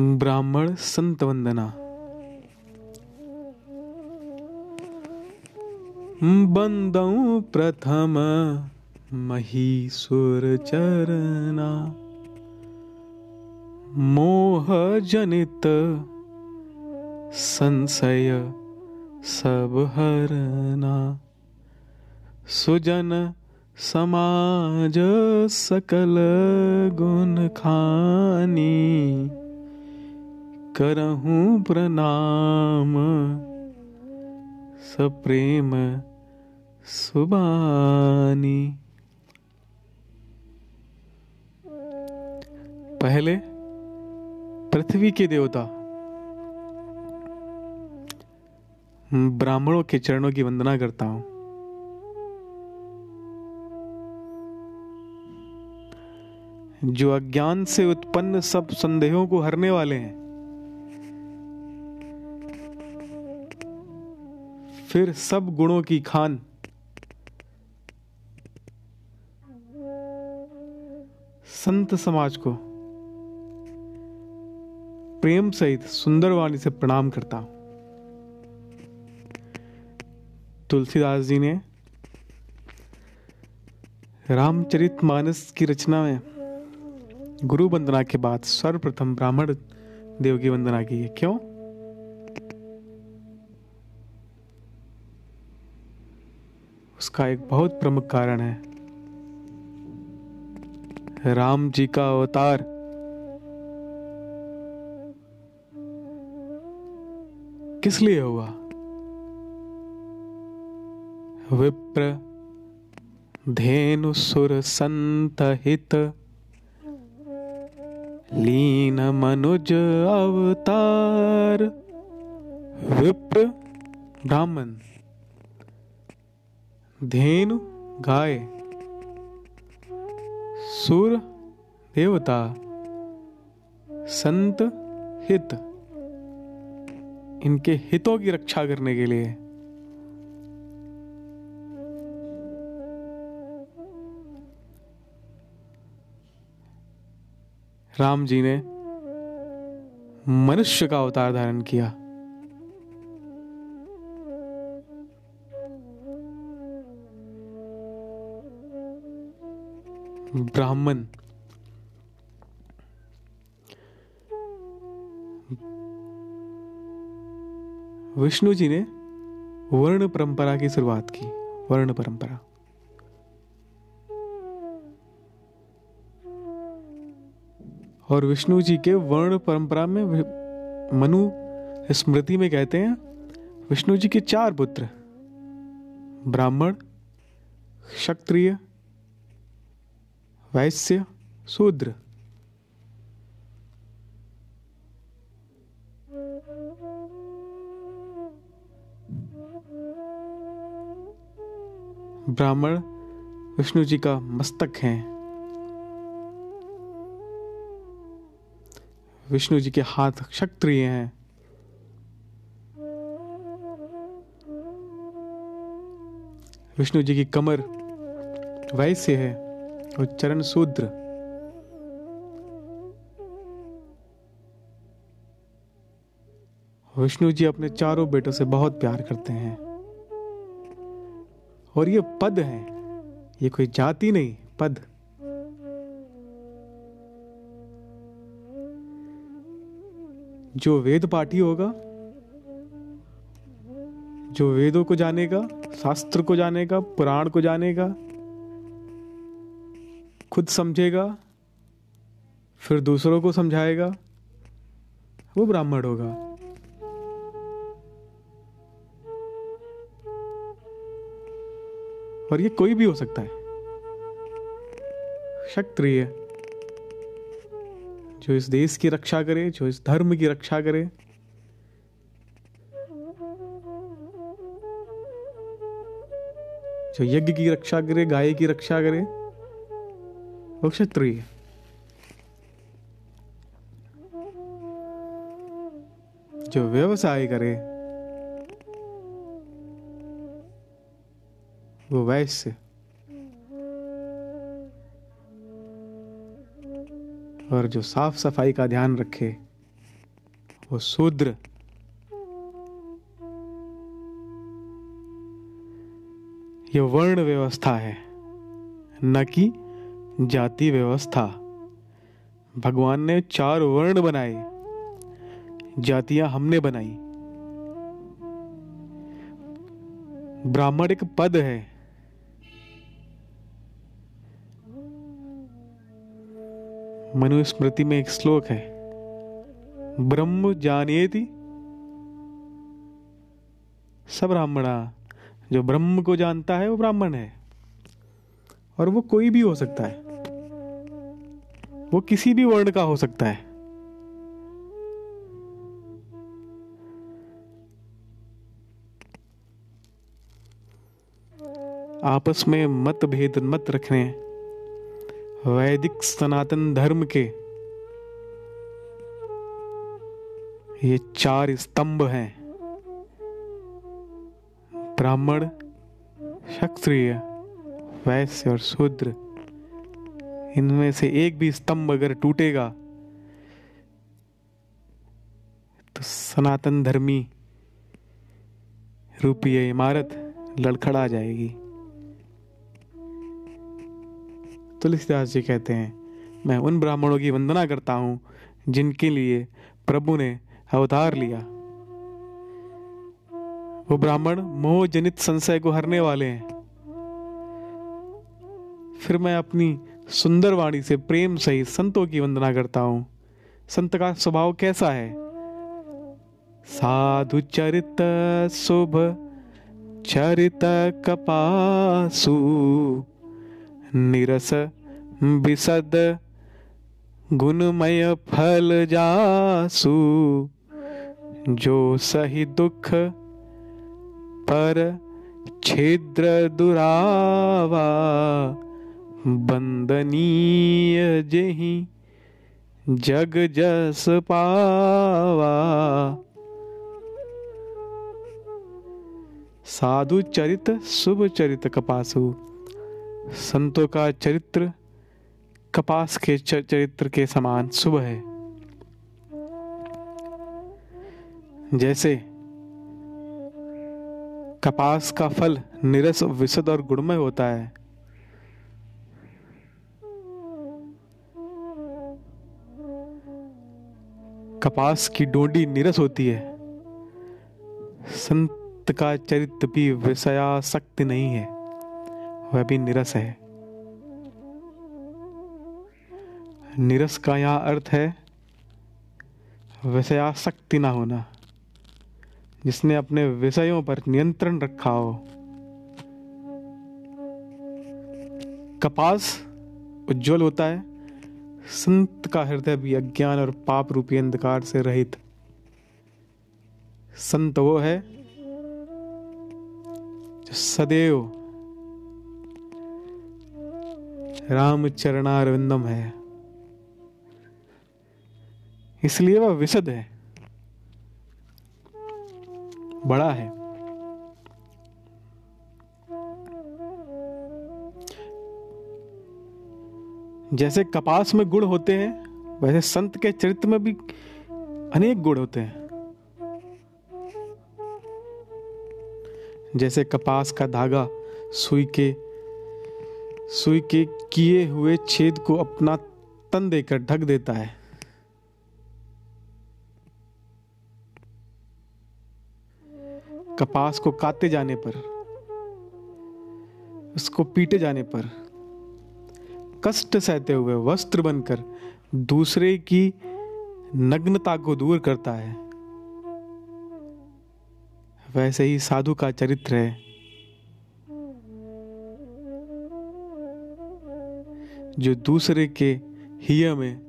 ब्राह्मण संत वंदना। बंदऊ प्रथम महीसुर चरना मोह जनित संशय सब हरना। सुजन समाज सकल गुण खानी। करहूँ प्रणाम। सप्रेम सुबानी। पहले पृथ्वी के देवता, ब्राह्मणों के चरणों की वंदना करता हूँ। जो अज्ञान से उत्पन्न सब संदेहों को हरने वाले हैं फिर सब गुणों की खान। संत समाज को प्रेम सहित सुंदर वाणी से प्रणाम करता हूँ। तुलसीदास जी ने रामचरित मानस की रचना में गुरु वंदना के बाद सर्वप्रथम ब्राह्मण देव की वंदना की है। क्यों? उसका एक बहुत प्रमुख कारण है। राम जी का अवतार। किस लिए हुआ? विप्र, धेनु, सुर, संत, हित। लीन, मनुज, अवतार। विप्र, ब्राह्मण। धेनु गाय, सुर देवता, संत हित। इनके हितों की रक्षा करने के लिए। राम जी ने मनुष्य का अवतार धारण किया। ब्राह्मण। विष्णु जी ने वर्ण परंपरा की शुरुआत की, वर्ण परंपरा। और विष्णु जी के वर्ण परंपरा में मनु स्मृति में कहते हैं, विष्णु जी के चार पुत्र, ब्राह्मण, क्षत्रिय वैश्य शूद्र ब्राह्मण विष्णु जी का मस्तक है। विष्णु जी के हाथ क्षत्रिय हैं। विष्णु जी की कमर वैश्य है। और चरण शूद्र विष्णु जी अपने चारों बेटों से बहुत प्यार करते हैं। और ये पद है, ये कोई जाति नहीं, पद। जो वेद पाठी होगा, जो वेदों को जानेगा, शास्त्र को जानेगा, पुराण को जानेगा खुद समझेगा, फिर दूसरों को समझाएगा, वो ब्राह्मण होगा। और ये कोई भी हो सकता है। क्षत्रिय, जो इस देश की रक्षा करे, जो इस धर्म की रक्षा करे, जो यज्ञ की रक्षा करे, गाय की रक्षा करे वो क्षत्रिय जो व्यवसाय करे, वो वैश्य। और जो साफ़ सफ़ाई का ध्यान रखे, वो शूद्र। ये वर्ण व्यवस्था है, न कि जाति व्यवस्था। भगवान ने चार वर्ण बनाए। जातियाँ हमने बनाई। ब्राह्मण एक पद है। मनुस्मृति में एक श्लोक है। ब्रह्म जानेति। सब ब्राह्मणा, जो ब्रह्म को जानता है, वो ब्राह्मण है। और वो कोई भी हो सकता है। वो किसी भी वर्ण का हो सकता है। आपस में मतभेद मत रखने, वैदिक सनातन धर्म के ये चार स्तंभ हैं। ब्राह्मण, क्षत्रिय, वैश्य और शूद्र। इनमें से एक भी स्तंभ अगर टूटेगा तो सनातन धर्मी रूपी इमारत लड़खड़ा जाएगी। तुलसीदास जी कहते हैं, मैं उन ब्राह्मणों की वंदना करता हूँ, जिनके लिए प्रभु ने अवतार लिया। वो ब्राह्मण मोह जनित संशय को हरने वाले हैं। फिर मैं अपनी सुंदर वाणी से प्रेम सहित संतों की वंदना करता हूँ। संत का स्वभाव कैसा है? साधु चरित शुभ, चरित कपासु, निरस विसद, गुणमय फल जासु। जो सही दुख पर छिद्र दुरावा बंदनीय जेहि जग जस पावा। साधु चरित, शुभ चरित कपासु। संतों का चरित्र, कपास के चरित्र के समान शुभ है। जैसे कपास का फल निरस विशद और गुणमय होता है कपास की डोडी निरस होती है। संत का चरित्र भी विषयाशक्त नहीं है, वह भी निरस है। निरस का यहाँ अर्थ है विषयाशक्ति ना होना, जिसने अपने विषयों पर नियंत्रण रखा हो। कपास उज्जवल होता है संत का हृदय भी अज्ञान और पाप रूपी अंधकार से रहित। संत वो है जो सदैव राम चरणारविंदम है। इसलिए वह विशद है, बड़ा है। जैसे कपास में गुण होते हैं, वैसे संत के चरित्र में भी अनेक गुण होते हैं। जैसे कपास का धागा सुई के सुई के किए हुए छेद को अपना तन देकर ढक देता है। कपास को काटे जाने पर, उसको पीटे जाने पर कष्ट सहते हुए वस्त्र बनकर दूसरे की नग्नता को दूर करता है। वैसे ही साधु का चरित्र है। जो दूसरे के हिय में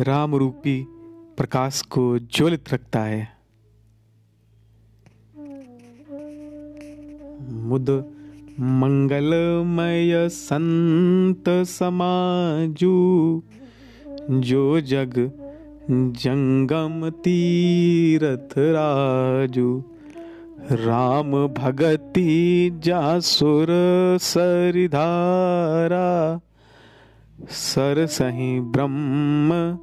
राम रूपी प्रकाश को ज्वलित रखता है। मुद मंगलमय संत समाजू, जो जग जंगम तीरथ राजू। राम भगति जासुर सरिधारा सर सही ब्रह्म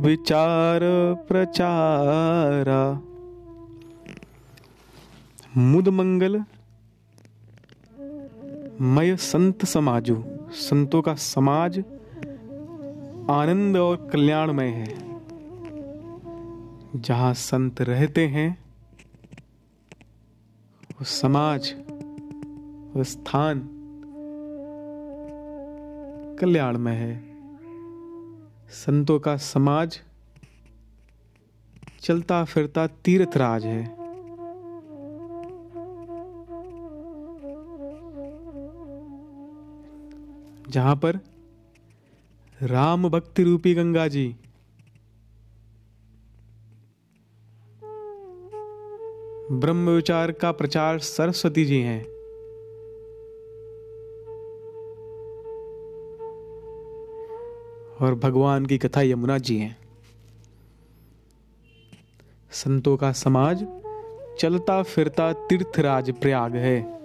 विचार प्रचारा। मुद मंगल मय संत समाजो। संतों का समाज आनंद और कल्याणमय है। जहाँ संत रहते हैं, वो समाज, वो स्थान कल्याणमय है। संतों का समाज चलता फिरता तीर्थ राज है। जहाँ पर राम भक्ति रूपी गंगा जी। ब्रह्म विचार का प्रचार सरस्वती जी हैं। और भगवान की कथा यमुना जी हैं। संतों का समाज चलता फिरता तीर्थराज प्रयाग है।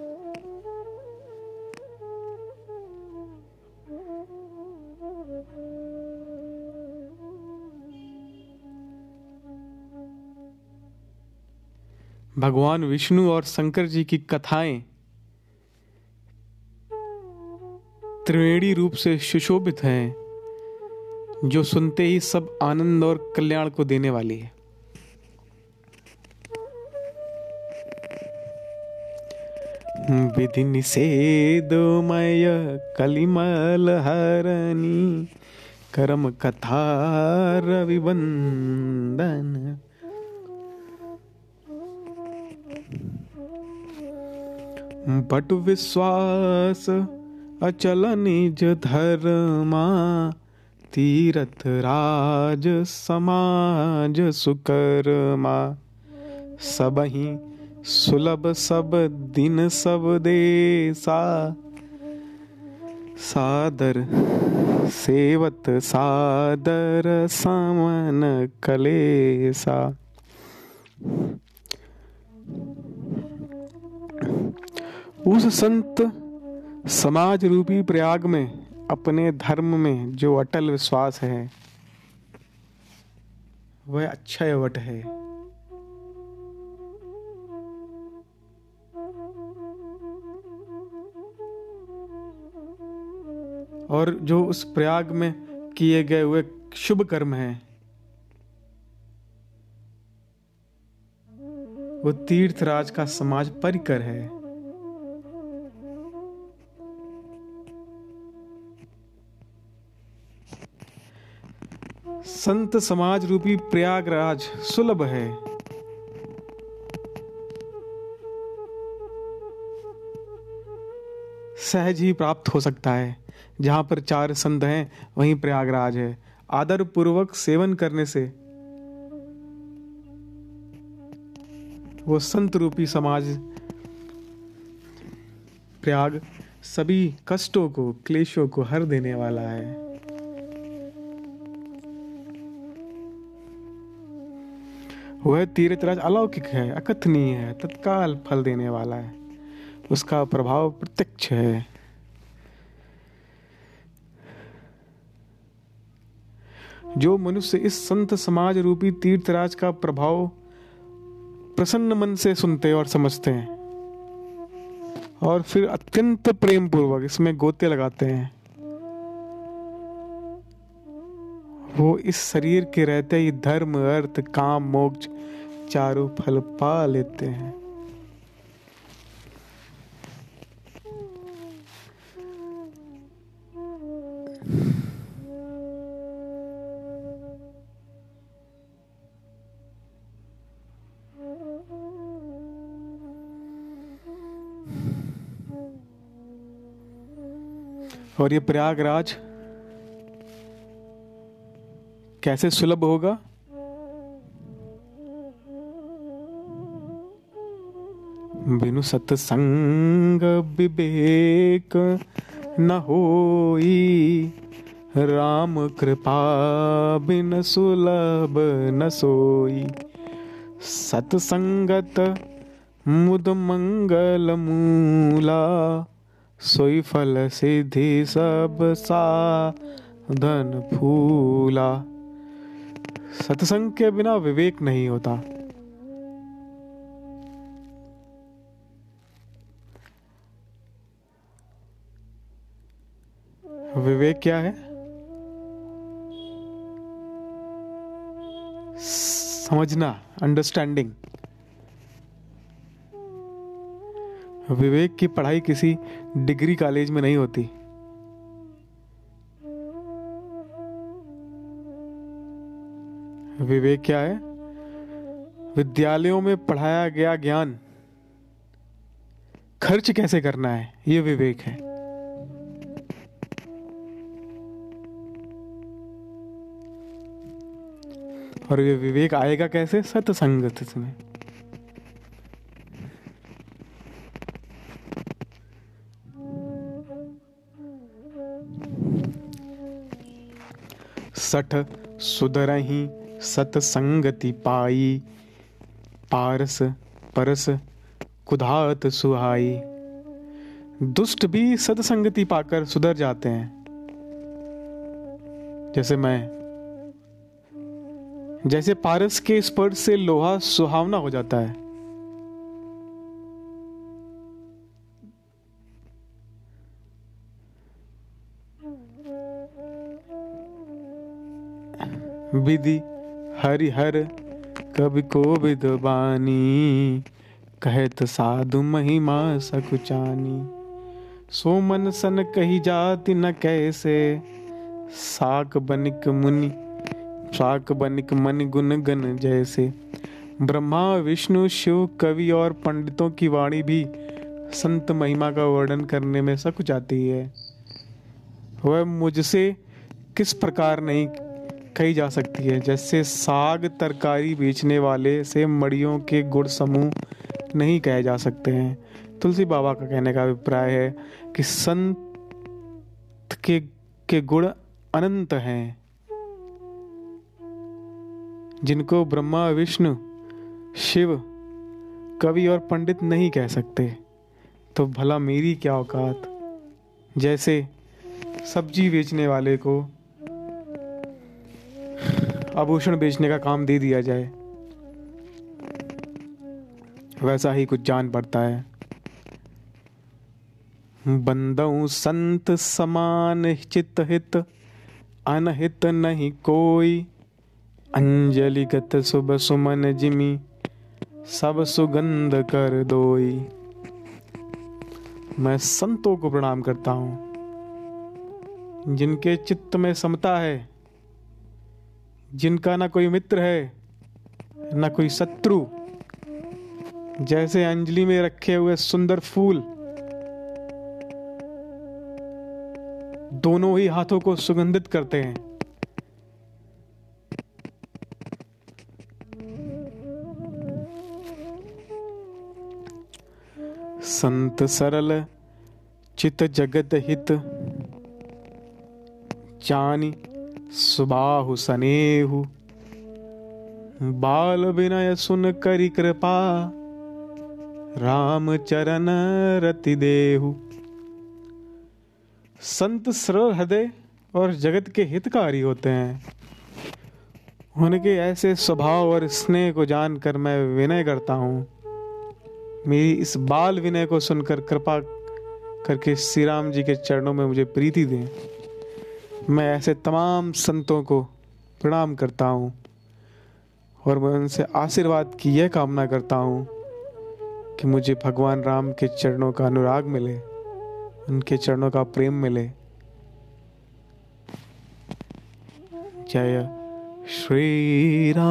भगवान विष्णु और शंकर जी की कथाएँ त्रिवेणी रूप से सुशोभित हैं, जो सुनते ही सब आनंद और कल्याण को देने वाली है। विधि निषेधमय कलिमल हरणी, करम कथा रविबंदन बट विश्वास, अचल निज धर्मा, तीरथ राज, समाज सुकर्मा। सब ही सुलभ सब दिन सब देसा, सादर सेवत सादर समन कलेसा। उस संत समाज रूपी प्रयाग में, अपने धर्म में जो अटल विश्वास है, वह अक्षय वट है। और जो उस प्रयाग में किए गए हुए शुभ कर्म हैं, वो तीर्थराज का समाज परिकर है। संत समाज रूपी प्रयागराज सुलभ है। सहज ही प्राप्त हो सकता है। जहाँ पर चार संत हैं, वहीं प्रयागराज है। आदर पूर्वक सेवन करने से वो संत रूपी समाज, प्रयाग सभी कष्टों को, क्लेशों को हर देने वाला है। वह तीर्थराज अलौकिक है, अकथनीय है, तत्काल फल देने वाला है। उसका प्रभाव प्रत्यक्ष है। जो मनुष्य इस संत समाज रूपी तीर्थराज का प्रभाव प्रसन्न मन से सुनते और समझते हैं, और फिर अत्यंत प्रेम पूर्वक इसमें गोते लगाते हैं। वो इस शरीर के रहते ही धर्म, अर्थ, काम, मोक्ष, चारों फल पा लेते हैं। और ये प्रयागराज कैसे सुलभ होगा? बिनु सत्संग विवेक न होई। राम कृपा बिन सुलभ न सोई। सत्संगत मुद मंगल मूला। सोई फल सिद्धि सब सा धन फूला। सत्संग के बिना विवेक नहीं होता। विवेक क्या है? समझना अंडरस्टैंडिंग विवेक की पढ़ाई किसी डिग्री कॉलेज में नहीं होती। विवेक क्या है? विद्यालयों में पढ़ाया गया ज्ञान खर्च कैसे करना है? ये विवेक है। और ये विवेक आएगा कैसे? सत्संगत में सठ सुधरही सतसंगति पाई। पारस परस कुधात सुहाई। दुष्ट भी सत्संगति पाकर सुधर जाते हैं। जैसे मैं, जैसे पारस के स्पर्श से लोहा सुहावना हो जाता है। विधि हरिहर कवि को विद बानी कहत साधु महिमा सकुचानी। सो मन सन कही जाति न कैसे, साक बनिक मुनि साक बनिक मन गुन गन जैसे। ब्रह्मा, विष्णु, शिव, कवि और पंडितों की वाणी भी संत महिमा का वर्णन करने में सक जाती है। वह मुझसे किस प्रकार नहीं कही जा सकती है। जैसे साग तरकारी बेचने वाले से मड़ियों के गुड़ समूह नहीं कहे जा सकते हैं। तुलसी बाबा का कहने का अभिप्राय है कि संत के के गुण अनंत हैं। जिनको ब्रह्मा, विष्णु, शिव, कवि और पंडित नहीं कह सकते तो भला मेरी क्या औकात? जैसे सब्ज़ी बेचने वाले को आभूषण बेचने का काम दे दिया जाए। वैसा ही कुछ जान पड़ता है। बंदऊ संत समान चित हित अनहित नहीं कोई। अंजलिगत सुब सुमन जिमी, सब सुगंध कर दोई। मैं संतों को प्रणाम करता हूँ, जिनके चित्त में समता है। जिनका ना कोई मित्र है, ना कोई शत्रु। जैसे अंजलि में रखे हुए सुंदर फूल, दोनों ही हाथों को सुगंधित करते हैं। संत सरल, चित जगत हित जानी सुबाहु सनेहु। बाल विनय सुन करी कृपा। राम चरण रति देहु। संत सरल हृदय और जगत के हितकारी होते हैं। उनके ऐसे स्वभाव और स्नेह को जानकर मैं विनय करता हूँ। मेरी इस बाल विनय को सुनकर कृपा करके श्री राम जी के चरणों में मुझे प्रीति दें। मैं ऐसे तमाम संतों को प्रणाम करता हूँ और मैं उनसे आशीर्वाद की यह कामना करता हूँ कि मुझे भगवान राम के चरणों का अनुराग मिले, उनके चरणों का प्रेम मिले। जय श्री राम।